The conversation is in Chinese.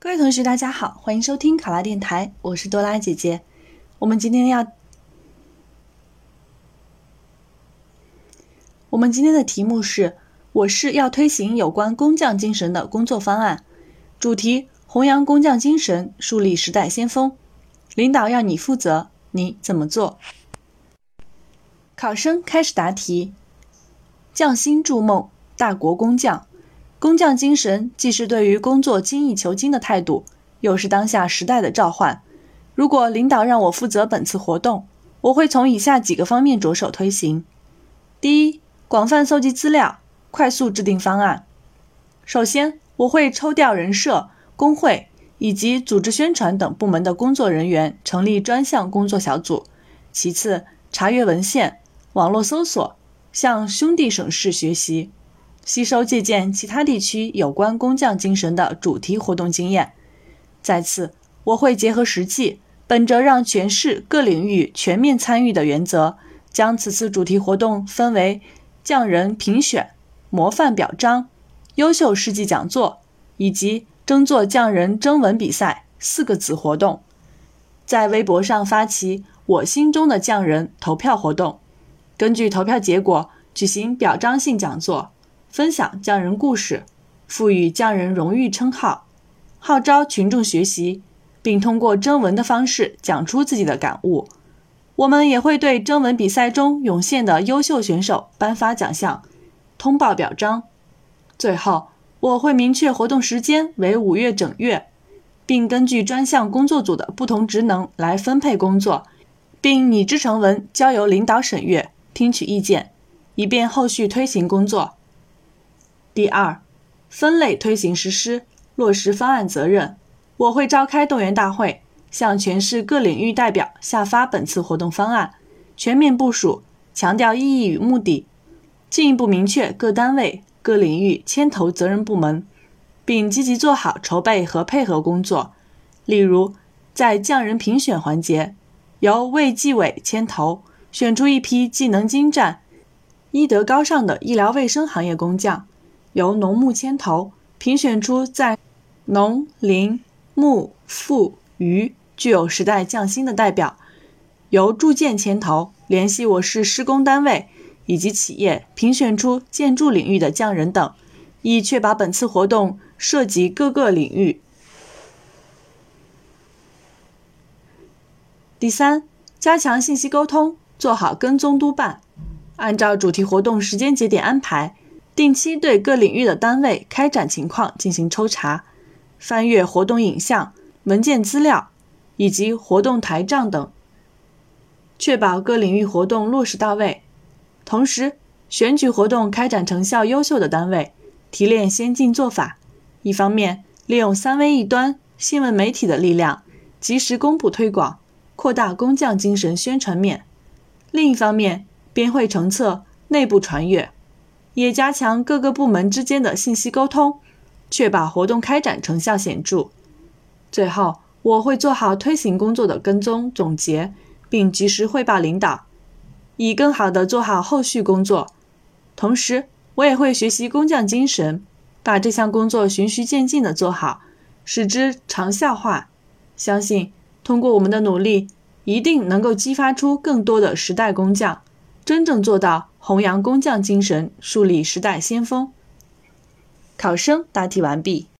各位同学，大家好，欢迎收听考拉电台，我是多拉姐姐。我们今天要，我们今天的题目是：我市要推行有关工匠精神的工作方案，主题弘扬工匠精神，树立时代先锋。领导要你负责，你怎么做？考生开始答题。匠心筑梦，大国工匠。工匠精神既是对于工作精益求精的态度，又是当下时代的召唤。如果领导让我负责本次活动，我会从以下几个方面着手推行：第一，广泛搜集资料，快速制定方案。首先，我会抽调人社、工会以及组织宣传等部门的工作人员，成立专项工作小组。其次，查阅文献、网络搜索，向兄弟省市学习。吸收借鉴其他地区有关工匠精神的主题活动经验。再次，我会结合实际，本着让全市各领域全面参与的原则，将此次主题活动分为匠人评选、模范表彰、优秀事迹讲座以及争做匠人征文比赛四个子活动。在微博上发起“我心中的匠人”投票活动，根据投票结果举行表彰性讲座。分享匠人故事，赋予匠人荣誉称号，号召群众学习，并通过征文的方式讲出自己的感悟。我们也会对征文比赛中涌现的优秀选手颁发奖项，通报表彰。最后，我会明确活动时间为五月整月，并根据专项工作组的不同职能来分配工作，并拟制成文交由领导审阅，听取意见，以便后续推行工作。第二，分类推行实施，落实方案责任。我会召开动员大会，向全市各领域代表下发本次活动方案，全面部署，强调意义与目的，进一步明确各单位、各领域牵头责任部门，并积极做好筹备和配合工作。例如，在匠人评选环节，由卫计委牵头，选出一批技能精湛、医德高尚的医疗卫生行业工匠。由农牧牵头评选出在农林牧副渔具有时代匠心的代表；由住建牵头联系我市施工单位以及企业评选出建筑领域的匠人等，以确保本次活动涉及各个领域。第三，加强信息沟通，做好跟踪督办，按照主题活动时间节点安排。定期对各领域的单位开展情况进行抽查，翻阅活动影像、文件资料以及活动台账等，确保各领域活动落实到位。同时，选举活动开展成效优秀的单位，提炼先进做法。一方面，利用三微一端新闻媒体的力量，及时公布推广，扩大工匠精神宣传面；另一方面，编绘成册，内部传阅。也加强各个部门之间的信息沟通，确保活动开展成效显著。最后，我会做好推行工作的跟踪总结，并及时汇报领导，以更好地做好后续工作。同时，我也会学习工匠精神，把这项工作循序渐进地做好，使之长效化。相信通过我们的努力，一定能够激发出更多的时代工匠。真正做到弘扬工匠精神，树立时代先锋。考生答题完毕。